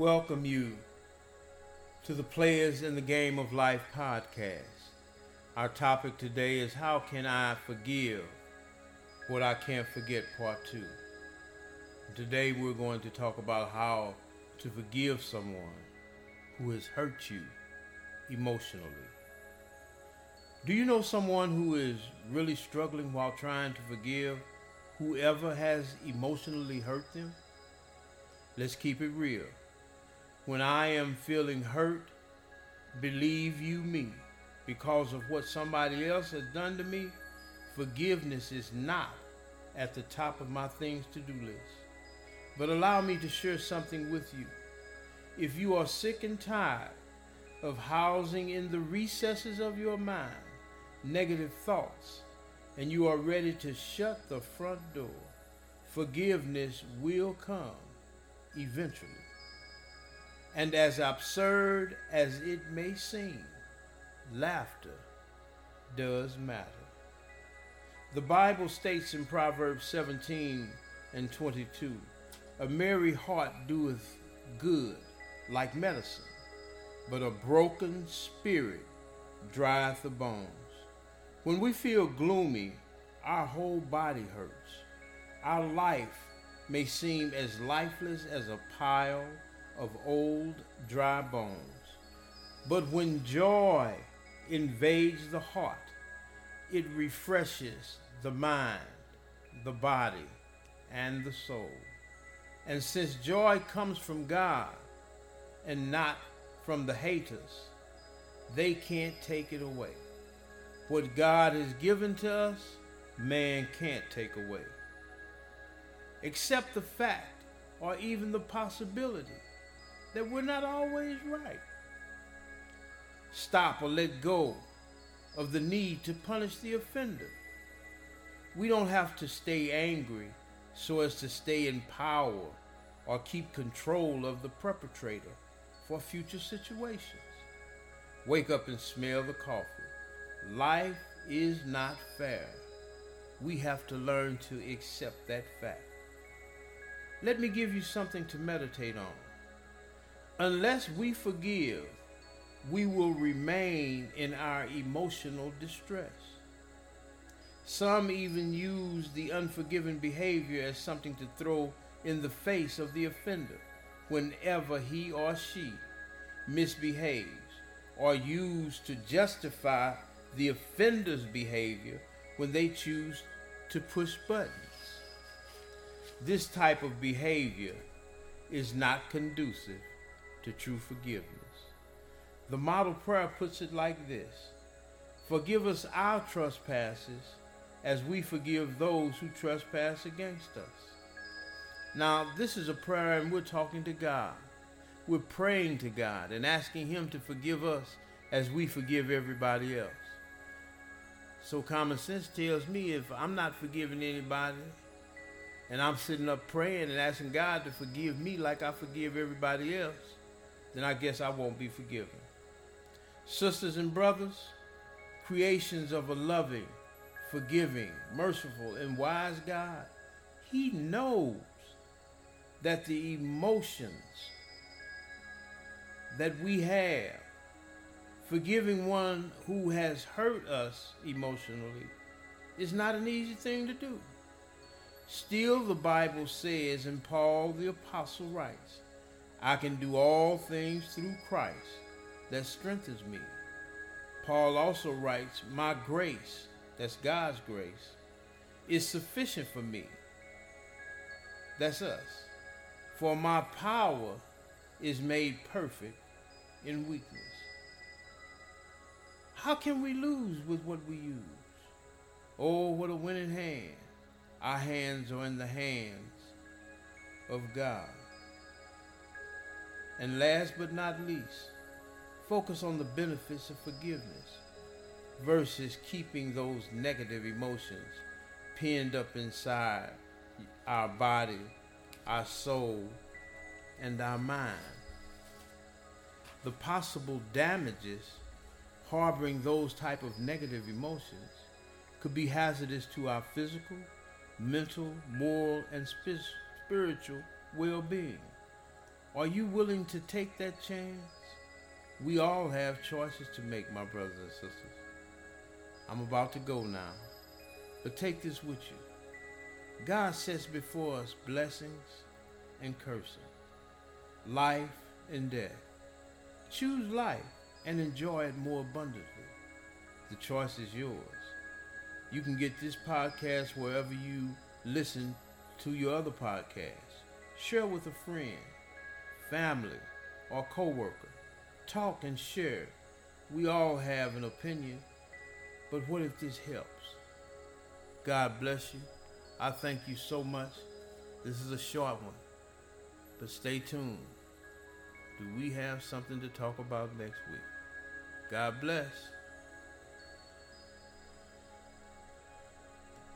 welcome you to the Players in the Game of Life podcast. Our topic today is How Can I Forgive What I Can't Forget, Part 2. Today we're going to talk about how to forgive someone who has hurt you emotionally. Do you know someone who is really struggling while trying to forgive whoever has emotionally hurt them? Let's keep it real. When I am feeling hurt, believe you me, because of what somebody else has done to me, forgiveness is not at the top of my things to do list. But allow me to share something with you. If you are sick and tired of housing in the recesses of your mind negative thoughts, and you are ready to shut the front door, forgiveness will come eventually. And as absurd as it may seem, laughter does matter. The Bible states in Proverbs 17 and 22 A merry heart doeth good like medicine, but a broken spirit drieth the bones. When we feel gloomy, our whole body hurts. Our life may seem as lifeless as a pile of old dry bones. But when joy invades the heart, it refreshes the mind, the body, and the soul. And since joy comes from God and not from the haters, they can't take it away. What God has given to us, man can't take away. Accept the fact or even the possibility that we're not always right. Stop or let go of the need to punish the offender. We don't have to stay angry so as to stay in power or keep control of the perpetrator for future situations. Wake up and smell the coffee. Life is not fair. We have to learn to accept that fact. Let me give you something to meditate on. Unless we forgive, we will remain in our emotional distress. Some even use the unforgiven behavior as something to throw in the face of the offender whenever he or she misbehaves or use to justify the offender's behavior when they choose to push buttons. This type of behavior is not conducive to true forgiveness. The model prayer puts it like this Forgive us our trespasses as we forgive those who trespass against us. Now, this is a prayer, and we're talking to God. We're praying to God and asking Him to forgive us as we forgive everybody else. So, common sense tells me if I'm not forgiving anybody, and I'm sitting up praying and asking God to forgive me like I forgive everybody else, then I guess I won't be forgiven. Sisters and brothers, creations of a loving, forgiving, merciful, and wise God, He knows that the emotions that we have, forgiving one who has hurt us emotionally, is not an easy thing to do. Still, the Bible says, and Paul the Apostle writes, I can do all things through Christ that strengthens me. Paul also writes, My grace, that's God's grace, is sufficient for me. That's us. For my power is made perfect in weakness. How can we lose with what we use? Oh, what a winning hand. Our hands are in the hands of God. And last but not least, focus on the benefits of forgiveness versus keeping those negative emotions pinned up inside our body, our soul, and our mind. The possible damages harboring those type of negative emotions could be hazardous to our physical, mental, moral, and spiritual well being. Are you willing to take that chance? We all have choices to make, my brothers and sisters. I'm about to go now, but take this with you. God sets before us blessings and cursing, life and death. Choose life and enjoy it more abundantly. The choice is yours. You can get this podcast wherever you listen to your other podcasts. Share with a friend, family, or coworker. Talk and share. We all have an opinion, but what if this helps? God bless you. I thank you so much. This is a short one, but stay tuned. Do we have something to talk about next week? God bless.